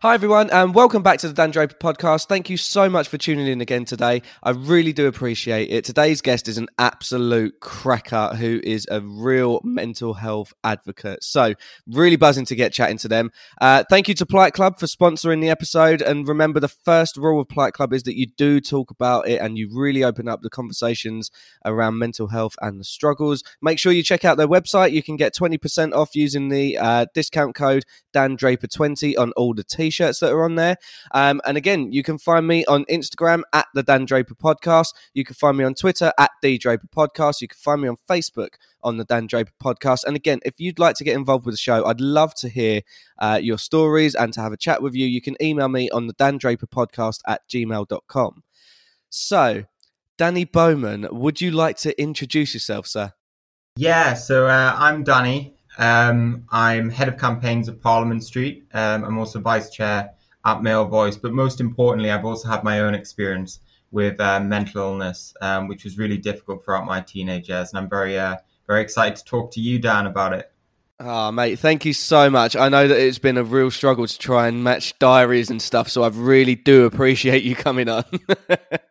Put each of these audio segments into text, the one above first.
Hi, everyone, and welcome back to the Dan Draper podcast. Thank you so much for tuning in again today. I really do appreciate it. Today's guest is an absolute cracker who is a real mental health advocate. So, really buzzing to get chatting to them. Uh, thank you to Plight Club for sponsoring the episode. And remember, the first rule of Plight Club is that you do talk about it and you really open up the conversations around mental health and the struggles. Make sure you check out their website. You can get 20% off using the uh, discount code Dan Draper20 on all the t shirts that are on there. Um, and again, you can find me on Instagram at the Dan Draper Podcast. You can find me on Twitter at the Draper Podcast. You can find me on Facebook on the Dan Draper Podcast. And again, if you'd like to get involved with the show, I'd love to hear uh, your stories and to have a chat with you. You can email me on the Dan Draper Podcast at gmail.com. So, Danny Bowman, would you like to introduce yourself, sir? Yeah, so uh, I'm Danny. Um, I'm head of campaigns at Parliament Street. Um, I'm also vice chair at Male Voice, but most importantly, I've also had my own experience with uh, mental illness, um, which was really difficult throughout my teenage years, and I'm very, uh, very excited to talk to you, Dan, about it. Oh, mate, thank you so much. I know that it's been a real struggle to try and match diaries and stuff, so I really do appreciate you coming on.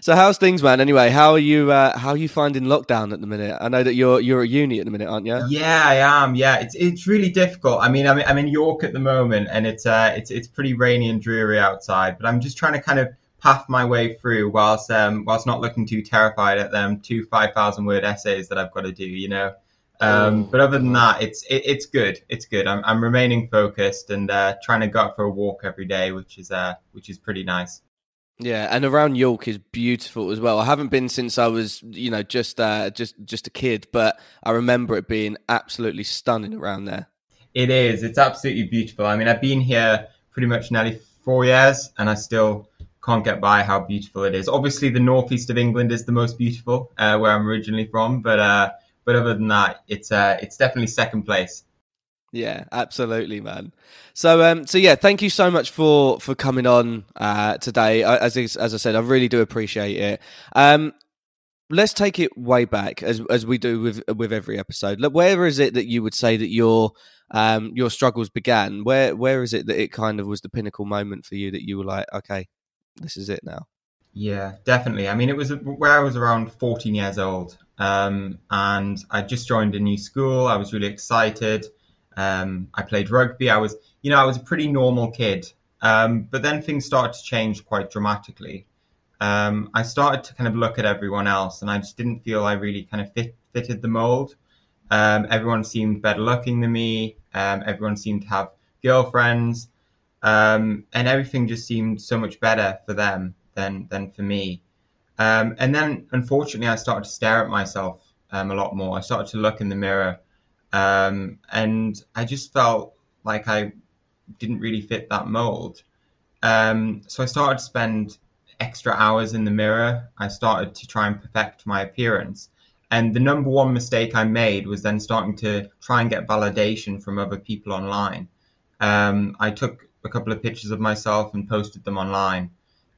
So how's things, man? Anyway, how are you? Uh, how are you finding lockdown at the minute? I know that you're you're at uni at the minute, aren't you? Yeah, I am. Yeah, it's it's really difficult. I mean, I'm I'm in York at the moment, and it's uh it's it's pretty rainy and dreary outside. But I'm just trying to kind of path my way through whilst um whilst not looking too terrified at them two five thousand word essays that I've got to do. You know. Um, oh, but other than that, it's it, it's good. It's good. I'm I'm remaining focused and uh, trying to go out for a walk every day, which is uh which is pretty nice. Yeah, and around York is beautiful as well. I haven't been since I was, you know, just uh, just just a kid, but I remember it being absolutely stunning around there. It is. It's absolutely beautiful. I mean, I've been here pretty much nearly four years, and I still can't get by how beautiful it is. Obviously, the northeast of England is the most beautiful, uh, where I'm originally from, but uh, but other than that, it's uh, it's definitely second place. Yeah, absolutely, man. So, um, so yeah, thank you so much for for coming on uh, today. As as I said, I really do appreciate it. Um, let's take it way back as as we do with with every episode. Where is it that you would say that your um your struggles began? Where where is it that it kind of was the pinnacle moment for you that you were like, okay, this is it now? Yeah, definitely. I mean, it was where I was around 14 years old, um, and I just joined a new school. I was really excited. Um, I played rugby. I was, you know, I was a pretty normal kid. Um, but then things started to change quite dramatically. Um, I started to kind of look at everyone else, and I just didn't feel I really kind of fit, fitted the mold. Um, everyone seemed better looking than me. Um, everyone seemed to have girlfriends, um, and everything just seemed so much better for them than than for me. and then, unfortunately, I started to stare at myself a lot more. I started to look in the mirror um, and I just felt like I didn't really fit that mold. Um, so I started to spend extra hours in the mirror. I started to try and perfect my appearance. And the number one mistake I made was then starting to try and get validation from other people online. Um, I took a couple of pictures of myself and posted them online.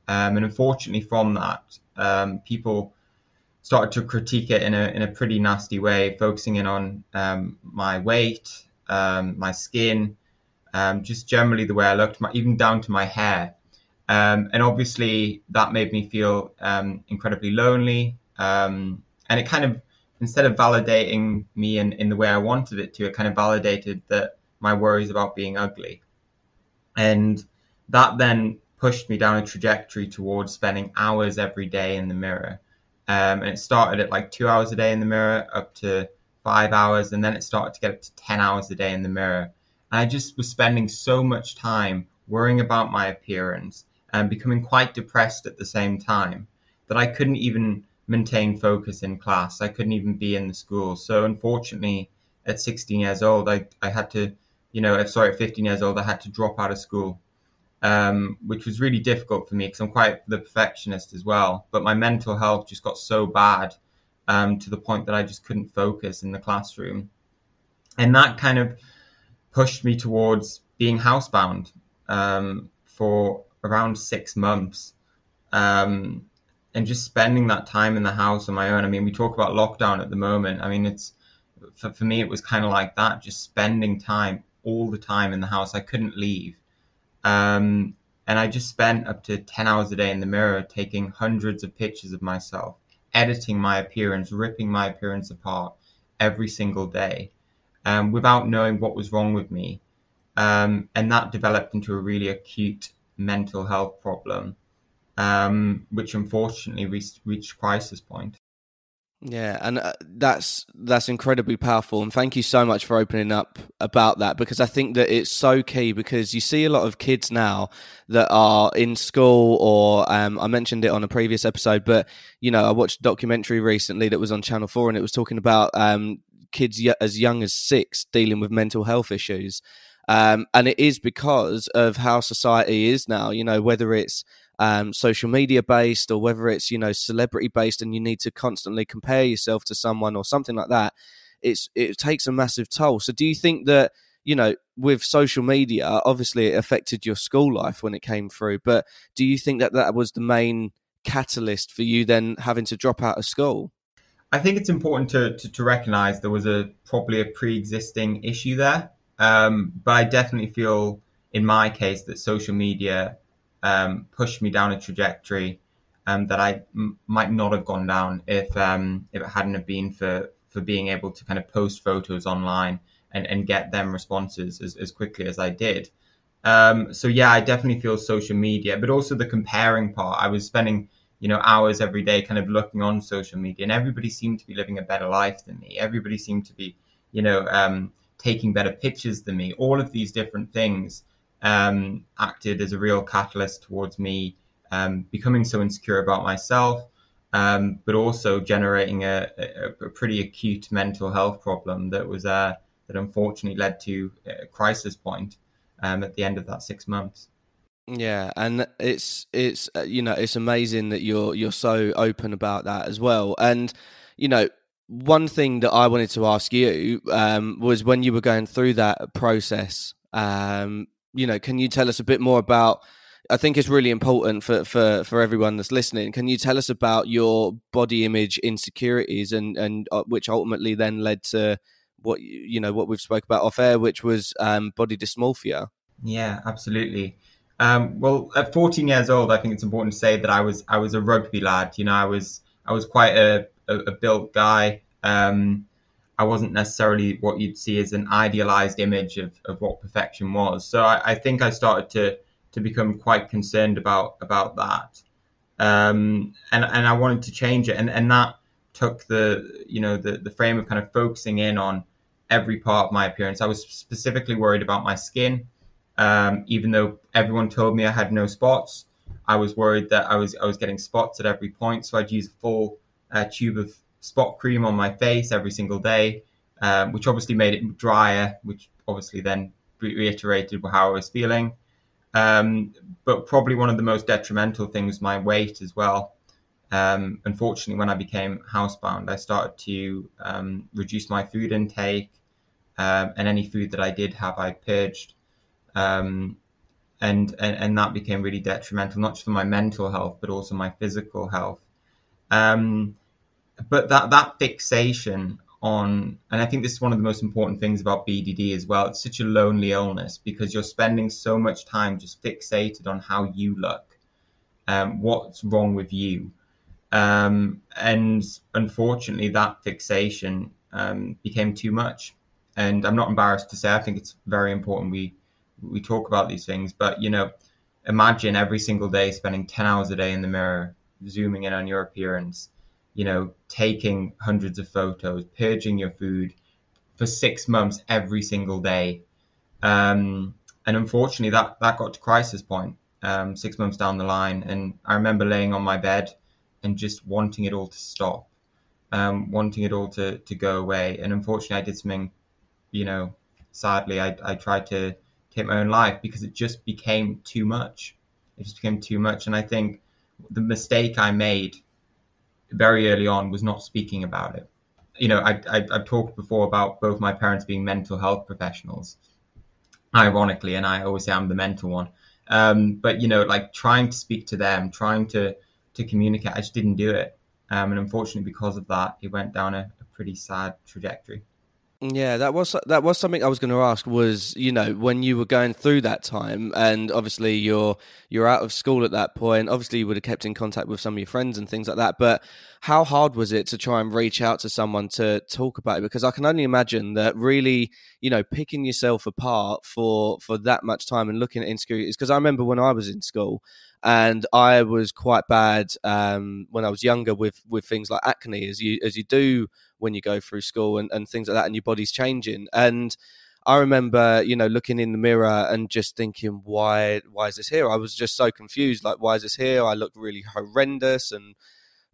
Um, and unfortunately, from that, um, people started to critique it in a in a pretty nasty way, focusing in on um, my weight, um, my skin, um, just generally the way I looked, my, even down to my hair. Um, and obviously, that made me feel um, incredibly lonely. Um, and it kind of, instead of validating me in, in the way I wanted it to, it kind of validated that my worries about being ugly. And that then pushed me down a trajectory towards spending hours every day in the mirror um, and it started at like two hours a day in the mirror up to five hours, and then it started to get up to 10 hours a day in the mirror. And I just was spending so much time worrying about my appearance and becoming quite depressed at the same time that I couldn't even maintain focus in class. I couldn't even be in the school. So unfortunately, at 16 years old, I, I had to, you know, sorry, at 15 years old, I had to drop out of school um, which was really difficult for me because I'm quite the perfectionist as well. But my mental health just got so bad um, to the point that I just couldn't focus in the classroom. And that kind of pushed me towards being housebound um, for around six months. Um, and just spending that time in the house on my own. I mean, we talk about lockdown at the moment. I mean, it's for, for me, it was kind of like that, just spending time all the time in the house. I couldn't leave Um, and I just spent up to 10 hours a day in the mirror taking hundreds of pictures of myself, editing my appearance, ripping my appearance apart every single day um, without knowing what was wrong with me. Um, and that developed into a really acute mental health problem, um, which unfortunately reached, reached crisis point. Yeah, and uh, that's that's incredibly powerful, and thank you so much for opening up about that because I think that it's so key because you see a lot of kids now that are in school, or um, I mentioned it on a previous episode, but you know I watched a documentary recently that was on Channel Four, and it was talking about um, kids as young as six dealing with mental health issues, um, and it is because of how society is now. You know whether it's um, social media based or whether it's you know celebrity based and you need to constantly compare yourself to someone or something like that it's it takes a massive toll. So do you think that you know with social media obviously it affected your school life when it came through but do you think that that was the main catalyst for you then having to drop out of school? I think it's important to to, to recognize there was a probably a pre-existing issue there um, but i definitely feel in my case that social media um, pushed me down a trajectory um, that I m- might not have gone down if um, if it hadn't have been for for being able to kind of post photos online and, and get them responses as, as quickly as I did. Um, so yeah, I definitely feel social media, but also the comparing part. I was spending you know hours every day kind of looking on social media, and everybody seemed to be living a better life than me. Everybody seemed to be you know um, taking better pictures than me. All of these different things um, acted as a real catalyst towards me um, becoming so insecure about myself, um, but also generating a, a, a, pretty acute mental health problem that was uh, that unfortunately led to a crisis point um, at the end of that six months. Yeah, and it's it's uh, you know it's amazing that you're you're so open about that as well, and you know one thing that I wanted to ask you um, was when you were going through that process, um, you know, can you tell us a bit more about? I think it's really important for, for, for everyone that's listening. Can you tell us about your body image insecurities and and uh, which ultimately then led to what you know what we've spoke about off air, which was um, body dysmorphia? Yeah, absolutely. Um, well, at 14 years old, I think it's important to say that I was I was a rugby lad. You know, I was I was quite a, a, a built guy. Um, I wasn't necessarily what you'd see as an idealized image of, of what perfection was. So I, I think I started to to become quite concerned about about that, um, and and I wanted to change it, and and that took the you know the the frame of kind of focusing in on every part of my appearance. I was specifically worried about my skin, um, even though everyone told me I had no spots. I was worried that I was I was getting spots at every point, so I'd use a full uh, tube of spot cream on my face every single day, um, which obviously made it drier, which obviously then reiterated how I was feeling. Um, but probably one of the most detrimental things my weight as well. Um, unfortunately, when I became housebound, I started to um, reduce my food intake, um, and any food that I did have, I purged. Um, and, and, and that became really detrimental, not just for my mental health, but also my physical health. Um, but that that fixation on and i think this is one of the most important things about bdd as well it's such a lonely illness because you're spending so much time just fixated on how you look um, what's wrong with you. Um, and unfortunately that fixation um, became too much. And i'm not embarrassed to say i think it's very important we we talk about these things but you know imagine every single day spending 10 hours a day in the mirror zooming in on your appearance you know, taking hundreds of photos, purging your food for six months every single day. Um, and unfortunately, that, that got to crisis point um, six months down the line. And I remember laying on my bed and just wanting it all to stop, um, wanting it all to, to go away. And unfortunately, I did something, you know, sadly, I, I tried to take my own life because it just became too much. It just became too much. And I think the mistake I made very early on was not speaking about it. You know, I, I, I've talked before about both my parents being mental health professionals, ironically, and I always say I'm the mental one. Um, but you know, like trying to speak to them, trying to to communicate, I just didn't do it. Um, and unfortunately, because of that, it went down a, a pretty sad trajectory. Yeah, that was that was something I was going to ask. Was you know when you were going through that time, and obviously you're you're out of school at that point. Obviously, you would have kept in contact with some of your friends and things like that. But how hard was it to try and reach out to someone to talk about it? Because I can only imagine that really, you know, picking yourself apart for for that much time and looking at insecurities. Because I remember when I was in school, and I was quite bad um, when I was younger with with things like acne, as you as you do when you go through school and, and things like that, and your body's changing. And I remember, you know, looking in the mirror and just thinking, why, why is this here? I was just so confused. Like, why is this here? I look really horrendous and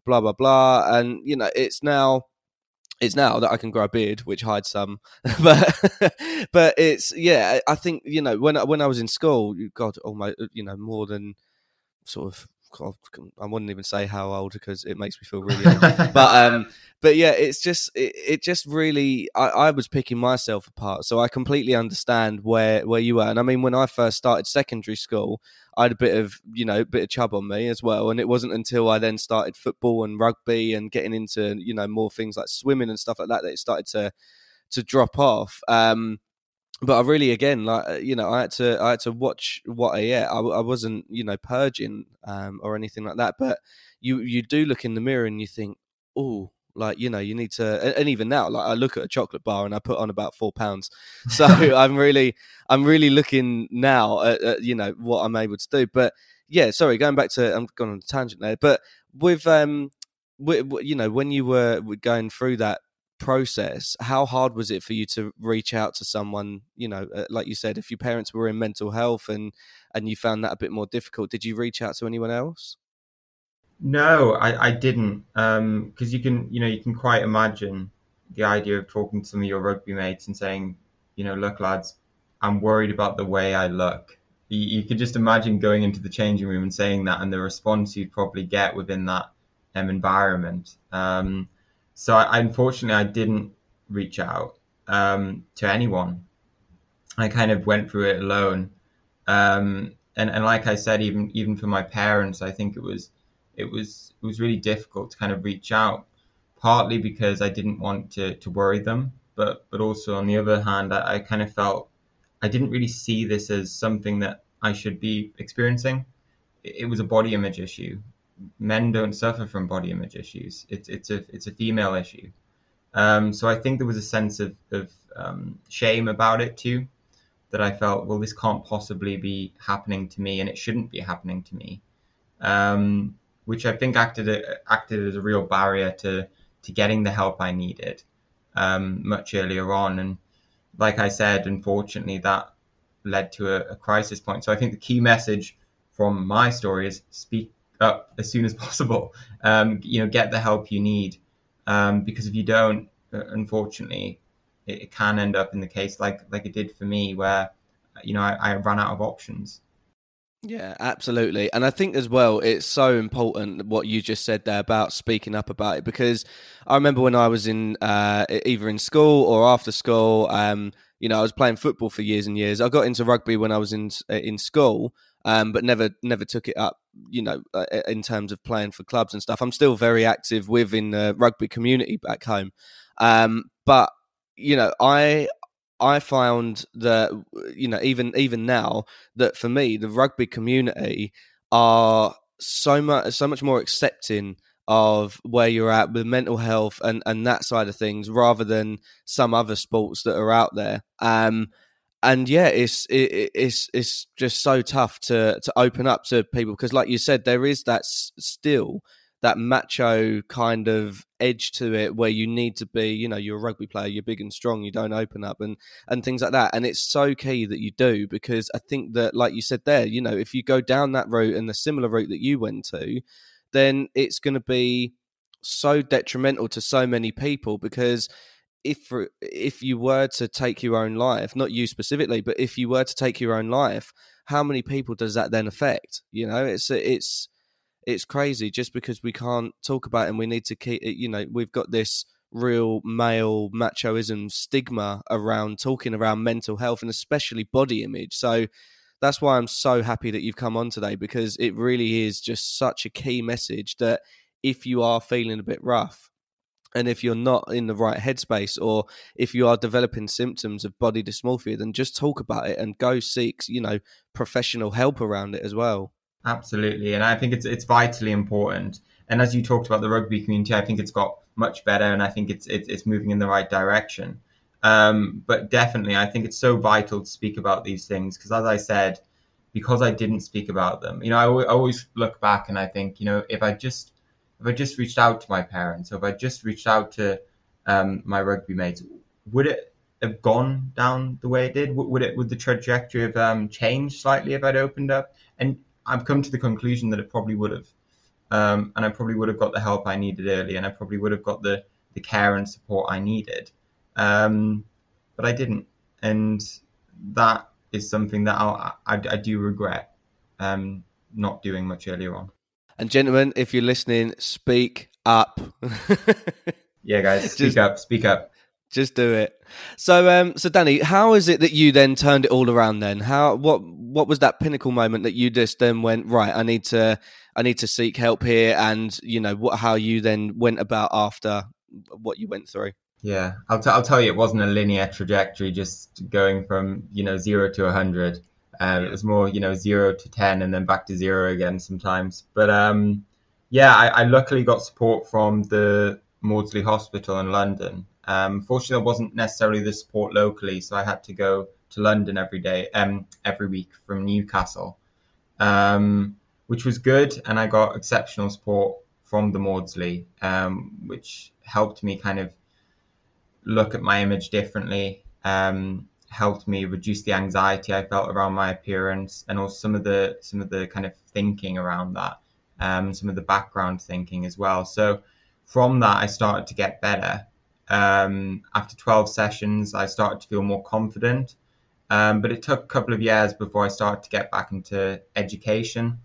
blah blah blah. And you know, it's now, it's now that I can grow a beard, which hides some, but but it's yeah. I think you know when when I was in school, you God, almost you know more than sort of I wouldn't even say how old because it makes me feel really old. but um, but yeah, it's just it, it just really I, I, was picking myself apart. So I completely understand where where you were. And I mean, when I first started secondary school, I had a bit of you know a bit of chub on me as well. And it wasn't until I then started football and rugby and getting into you know more things like swimming and stuff like that that it started to to drop off. Um, but I really, again, like uh, you know, I had to, I had to watch what I ate. I, I wasn't, you know, purging um, or anything like that. But you, you do look in the mirror and you think, oh, like you know, you need to. And, and, even now, like I look at a chocolate bar and I put on about four pounds. So I'm really, I'm really looking now at, at, you know what I'm able to do. But yeah, sorry, going back to, I'm going on a tangent there. But with um, with, you know, when you were going through that process how hard was it for you to reach out to someone you know uh, like you said if your parents were in mental health and and you found that a bit more difficult did you reach out to anyone else? No i i didn't um because you can you know you can quite imagine the idea of talking to some of your rugby mates and saying you know look lads i'm worried about the way i look. You, you could just imagine going into the changing room and saying that and the response you'd probably get within that um, environment. Um so I, unfortunately, I didn't reach out um, to anyone. I kind of went through it alone. Um, and, and like I said, even even for my parents, I think it was it was it was really difficult to kind of reach out. Partly because I didn't want to, to worry them, but but also on the other hand, I, I kind of felt I didn't really see this as something that I should be experiencing. It, it was a body image issue, men don't suffer from body image issues. It's it's a it's a female issue. Um, so I think there was a sense of of um, shame about it too, that I felt well this can't possibly be happening to me and it shouldn't be happening to me, um, which I think acted acted as a real barrier to to getting the help I needed um, much earlier on. And like I said, unfortunately that led to a, a crisis point. So I think the key message from my story is speak up as soon as possible. Um, you know, get the help you need um, because if you don't, uh, unfortunately, it, it, can end up in the case like like it did for me, where you know I, I ran out of options. Yeah, absolutely. And I think as well, it's so important what you just said there about speaking up about it because I remember when I was in uh, either in school or after school, um, you know, I was playing football for years and years. I got into rugby when I was in in school, um, but never never took it up. You know, uh, in terms of playing for clubs and stuff, I'm still very active within the rugby community back home. Um, but you know, I I found that you know even even now that for me the rugby community are so much so much more accepting of where you're at with mental health and and that side of things rather than some other sports that are out there. Um, and yeah, it's it, it's it's just so tough to to open up to people because, like you said, there is that s- still that macho kind of edge to it where you need to be you know you're a rugby player you're big and strong you don't open up and and things like that and it's so key that you do because i think that like you said there you know if you go down that route and the similar route that you went to then it's going to be so detrimental to so many people because if if you were to take your own life, not you specifically, but if you were to take your own life, how many people does that then affect? You know, it's it's it's crazy just because we can't talk about it and we need to keep it. You know, we've got this real male machoism stigma around talking around mental health and especially body image. So that's why I'm so happy that you've come on today because it really is just such a key message that if you are feeling a bit rough, And if you're not in the right headspace, or if you are developing symptoms of body dysmorphia, then just talk about it and go seek, you know, professional help around it as well. Absolutely, and I think it's it's vitally important. And as you talked about the rugby community, I think it's got much better, and I think it's it's, it's moving in the right direction. Um, but definitely, I think it's so vital to speak about these things because, as I said, because I didn't speak about them, you know, I, I always look back and I think, you know, if I just if I just reached out to my parents, or if I just reached out to um, my rugby mates, would it have gone down the way it did? Would it would the trajectory have um, changed slightly if I'd opened up? And I've come to the conclusion that it probably would have, um, and I probably would have got the help I needed early, and I probably would have got the the care and support I needed. Um, but I didn't, and that is something that I, I, I do regret um, not doing much earlier on. And gentlemen, if you're listening, speak up. yeah, guys, speak Just, up, speak up. Just do it. So, um, so Danny, how is it that you then turned it all around? Then, how what what was that pinnacle moment that you just then went right? I need to I need to seek help here, and you know what? How you then went about after what you went through? Yeah, I'll, t- I'll tell you, it wasn't a linear trajectory, just going from you know zero to a hundred. Um, it was more you know zero to ten, and then back to zero again sometimes. But um, yeah, I, I luckily got support from the Maudsley Hospital in London. Um, fortunately, there wasn't necessarily the support locally, so I had to go to London every day, um, every week from Newcastle, um, which was good, and I got exceptional support from the Maudsley, um, which helped me kind of look at my image differently, um, helped me reduce the anxiety I felt around my appearance, and also some of the some of the kind of thinking around that, um, some of the background thinking as well. So from that, I started to get better. Um, after 12 sessions, I started to feel more confident. Um, but it took a couple of years before I started to get back into education.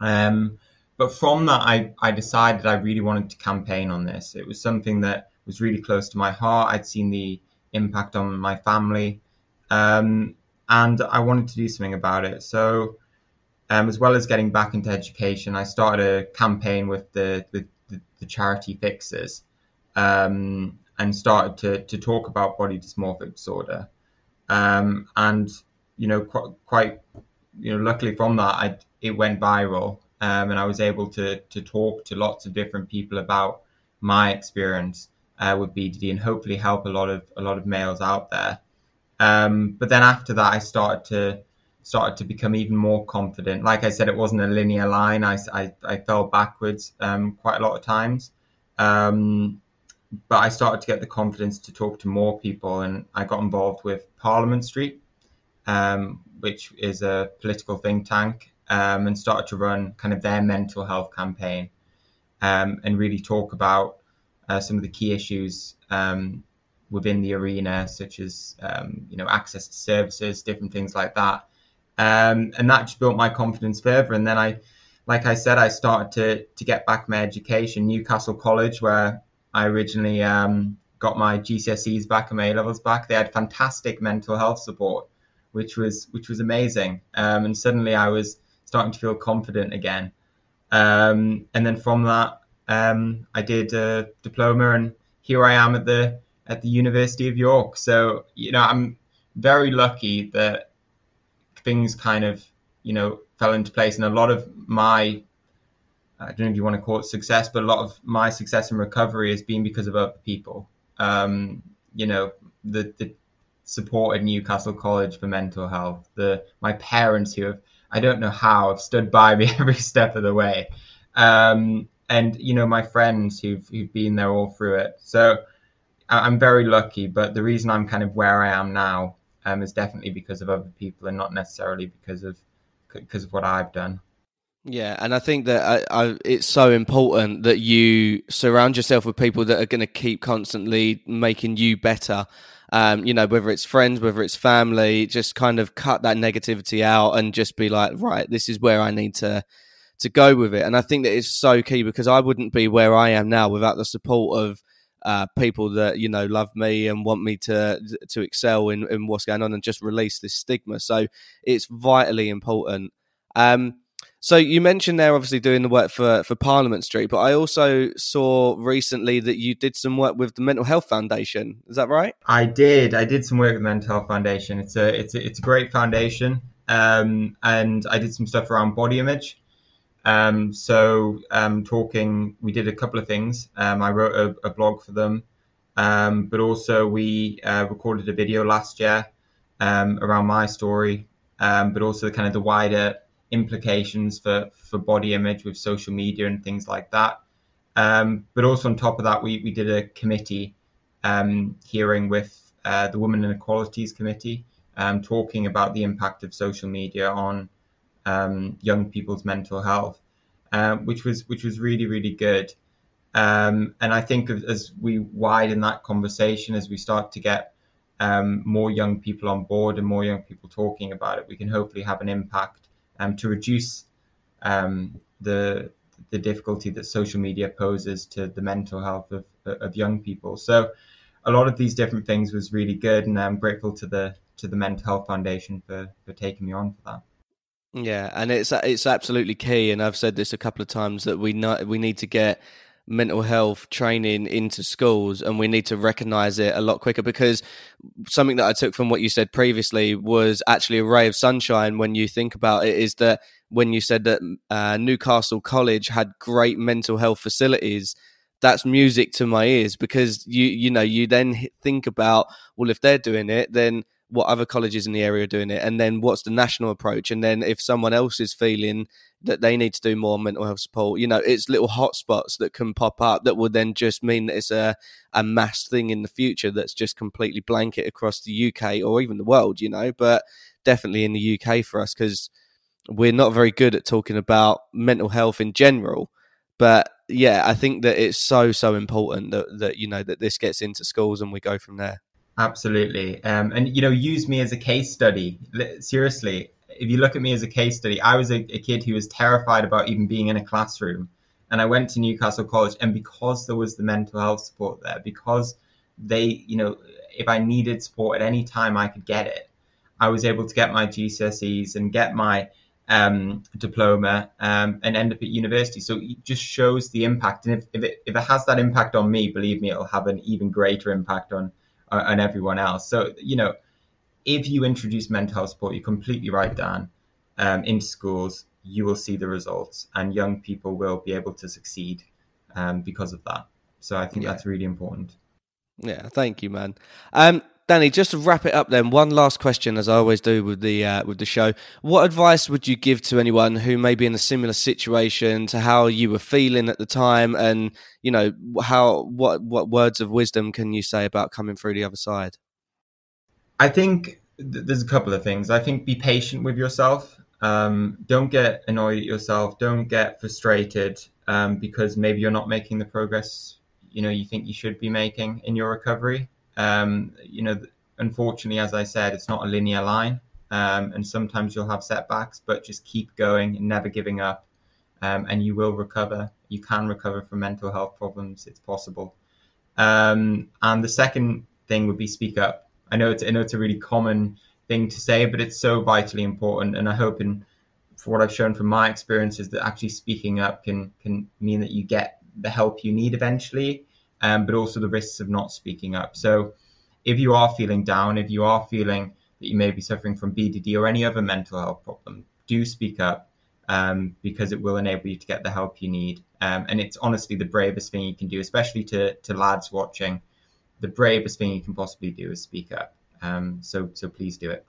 Um, but from that, I, I decided I really wanted to campaign on this. It was something that was really close to my heart. I'd seen the impact on my family, um, and I wanted to do something about it. So, um, as well as getting back into education, I started a campaign with the the, the, the charity Fixers, um, and started to to talk about body dysmorphic disorder. Um, and you know, quite, quite you know, luckily from that, I it went viral, um, and I was able to to talk to lots of different people about my experience uh, with BDD and hopefully help a lot of a lot of males out there. Um, but then after that, I started to started to become even more confident. Like I said, it wasn't a linear line. I, I, I fell backwards um, quite a lot of times. Um, but I started to get the confidence to talk to more people, and I got involved with Parliament Street, um, which is a political think tank, um, and started to run kind of their mental health campaign um, and really talk about uh, some of the key issues um, within the arena, such as um, you know access to services, different things like that, um, and that just built my confidence further. And then I, like I said, I started to to get back my education, Newcastle College, where I originally um, got my GCSEs back and my A levels back. They had fantastic mental health support, which was which was amazing. Um, and suddenly I was starting to feel confident again. Um, and then from that, um, I did a diploma, and here I am at the at the University of York. So you know, I'm very lucky that things kind of you know fell into place, and a lot of my I don't know if you want to call it success, but a lot of my success and recovery has been because of other people. Um, you know, the the support at Newcastle College for mental health, the my parents who have I don't know how have stood by me every step of the way. Um, and you know my friends who've who've been there all through it. So I'm very lucky. But the reason I'm kind of where I am now um, is definitely because of other people and not necessarily because of because of what I've done. Yeah, and I think that I, I, it's so important that you surround yourself with people that are going to keep constantly making you better. Um, you know, whether it's friends, whether it's family, just kind of cut that negativity out and just be like, right, this is where I need to to go with it. And I think that it's so key because I wouldn't be where I am now without the support of uh, people that you know love me and want me to to excel in, in what's going on and just release this stigma. So it's vitally important. Um, So you mentioned there, obviously doing the work for for Parliament Street, but I also saw recently that you did some work with the Mental Health Foundation. Is that right? I did. I did some work with the Mental Health Foundation. It's a it's a, it's a great foundation, um, and I did some stuff around body image. Um, so um, talking, we did a couple of things. Um, I wrote a, a, blog for them, um, but also we uh, recorded a video last year um, around my story, but also the kind of the wider implications for, for body image with social media and things like that. Um, but also on top of that, we, we did a committee um, hearing with uh, the Women and Equalities Committee, um, talking about the impact of social media on um, young people's mental health, uh, which was which was really really good. Um, and I think as we widen that conversation, as we start to get um, more young people on board and more young people talking about it, we can hopefully have an impact um, to reduce um, the the difficulty that social media poses to the mental health of, of young people. So a lot of these different things was really good, and I'm grateful to the to the Mental Health Foundation for for taking me on for that. Yeah, and it's it's absolutely key, and I've said this a couple of times that we we need to get mental health training into schools and we need to recognize it a lot quicker because something that I took from what you said previously was actually a ray of sunshine when you think about it is that when you said that uh, Newcastle College had great mental health facilities that's music to my ears because you you know you then think about well if they're doing it then what other colleges in the area are doing it and then what's the national approach and then if someone else is feeling that they need to do more mental health support. You know, it's little hotspots that can pop up that will then just mean that it's a, a mass thing in the future that's just completely blanket across the UK or even the world, you know, but definitely in the UK for us because we're not very good at talking about mental health in general. But yeah, I think that it's so, so important that, that you know, that this gets into schools and we go from there. Absolutely. Um, and, you know, use me as a case study. Seriously, if you look at me as a case study, I was a, a kid who was terrified about even being in a classroom. And I went to Newcastle College, and because there was the mental health support there, because they, you know, if I needed support at any time, I could get it. I was able to get my GCSEs and get my um, diploma um, and end up at university. So it just shows the impact. And if, if, it, if it has that impact on me, believe me, it'll have an even greater impact on on everyone else. So you know, if you introduce mental health support, you're completely right, Dan, um, into schools, you will see the results, and young people will be able to succeed um, because of that. So I think yeah. that's really important. Yeah, thank you, man. Um, Danny, just to wrap it up, then one last question, as I always do with the uh, with the show. What advice would you give to anyone who may be in a similar situation to how you were feeling at the time, and you know how what what words of wisdom can you say about coming through the other side? I think th- there's a couple of things. I think be patient with yourself. Um, don't get annoyed at yourself. Don't get frustrated um, because maybe you're not making the progress you know you think you should be making in your recovery. Um, you know, unfortunately, as I said, it's not a linear line, um, and sometimes you'll have setbacks. But just keep going and never giving up, um, and you will recover. You can recover from mental health problems. It's possible. Um, and the second thing would be speak up I know it's I know it's a really common thing to say, but it's so vitally important. And I hope in for what I've shown from my experiences that actually speaking up can can mean that you get the help you need eventually, um, but also the risks of not speaking up. So if you are feeling down, if you are feeling that you may be suffering from BDD or any other mental health problem, do speak up um, because it will enable you to get the help you need. Um, and it's honestly the bravest thing you can do, especially to, to lads watching the bravest thing you can possibly do is speak up. Um, so so please do it.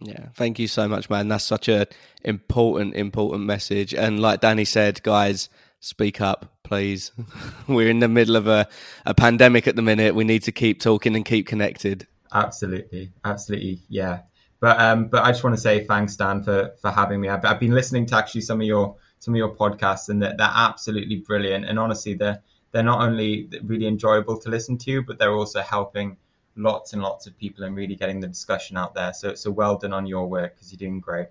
Yeah, thank you so much, man. That's such a important important message. And like Danny said, guys, speak up, please. We're in the middle of a, a pandemic at the minute. We need to keep talking and keep connected. Absolutely, absolutely, yeah. But um, but I just want to say thanks, Dan, for for having me. I've, I've been listening to actually some of your some of your podcasts, and they're, they're absolutely brilliant. And honestly, they're they're not only really enjoyable to listen to, but they're also helping lots and lots of people and really getting the discussion out there. So, so well done on your work because you're doing great.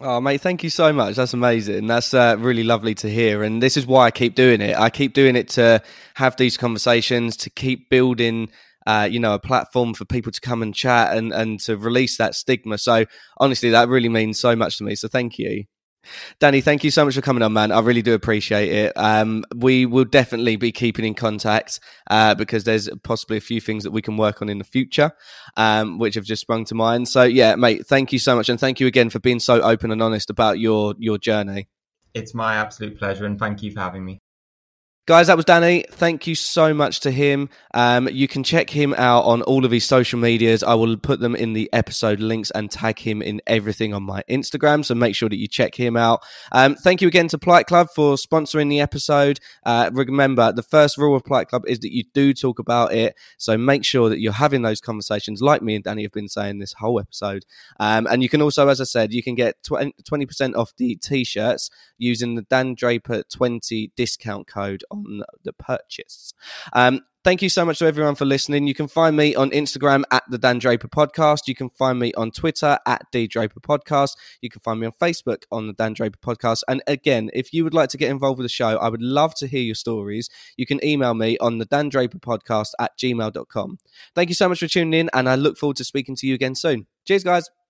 Oh, mate, thank you so much. That's amazing. That's uh, really lovely to hear. And this is why I keep doing it. I keep doing it to have these conversations, to keep building, uh, you know, a platform for people to come and chat and, and to release that stigma. So, honestly, that really means so much to me. So, thank you. Danny, thank you so much for coming on, man. I really do appreciate it. Um, we will definitely be keeping in contact uh, because there's possibly a few things that we can work on in the future, um, which have just sprung to mind. So, yeah, mate, thank you so much, and thank you again for being so open and honest about your your journey. It's my absolute pleasure, and thank you for having me. Guys, that was Danny. Thank you so much to him. Um, you can check him out on all of his social medias. I will put them in the episode links and tag him in everything on my Instagram. So make sure that you check him out. Um, thank you again to Plight Club for sponsoring the episode. Uh, remember, the first rule of Plight Club is that you do talk about it. So make sure that you're having those conversations, like me and Danny have been saying this whole episode. Um, and you can also, as I said, you can get 20% off the t shirts using the Dan Draper 20 discount code on the purchase. Um, thank you so much to everyone for listening. You can find me on Instagram at the Dan Draper Podcast. You can find me on Twitter at D Draper Podcast. You can find me on Facebook on the Dan Draper Podcast. And again, if you would like to get involved with the show, I would love to hear your stories. You can email me on the Dan Draper Podcast at gmail.com. Thank you so much for tuning in, and I look forward to speaking to you again soon. Cheers, guys.